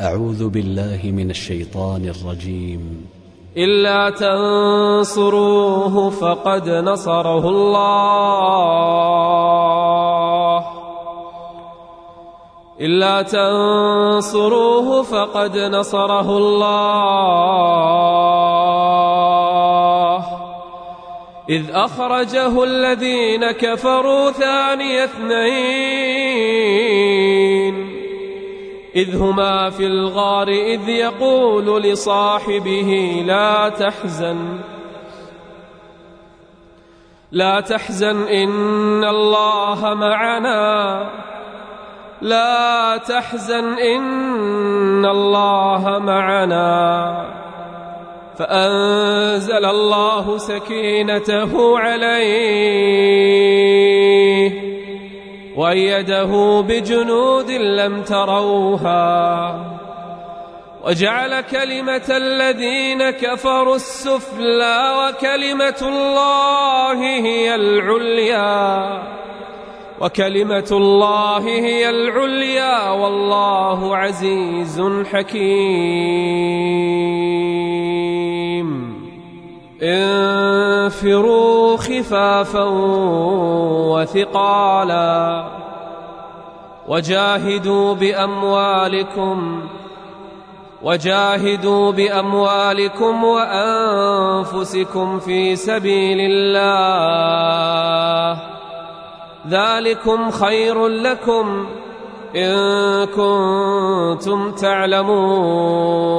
أعوذ بالله من الشيطان الرجيم. إلا تنصروه فقد نصره الله. إلا تنصروه فقد نصره الله. إذ أخرجه الذين كفروا ثاني اثنين. إذ هما في الغار إذ يقول لصاحبه لا تحزن لا تحزن إن الله معنا لا تحزن إن الله معنا. فأنزل الله سكينته عليه. وأيده بجنود لم تروها. وجعل كلمة الذين كفروا السفلى وكلمة الله هي العليا. وكلمة الله هي العليا والله عزيز حكيم. انفروا خفافا وثقالا وجاهدوا بأموالكم وجاهدوا بأموالكم وأنفسكم في سبيل الله ذلكم خير لكم إن كنتم تعلمون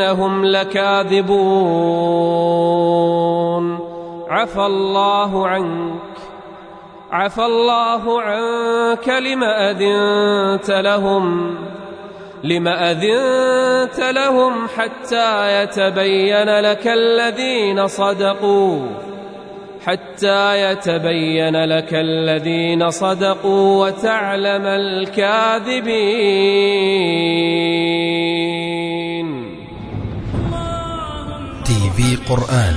إنهم لكاذبون. عفى الله عنك. عفى الله عنك. لما أذنت لهم. لما أذنت لهم حتى يتبين لك الذين صدقوا. حتى يتبين لك الذين صدقوا وتعلم الكاذبين. تي في قرآن.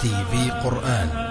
تي في قرآن.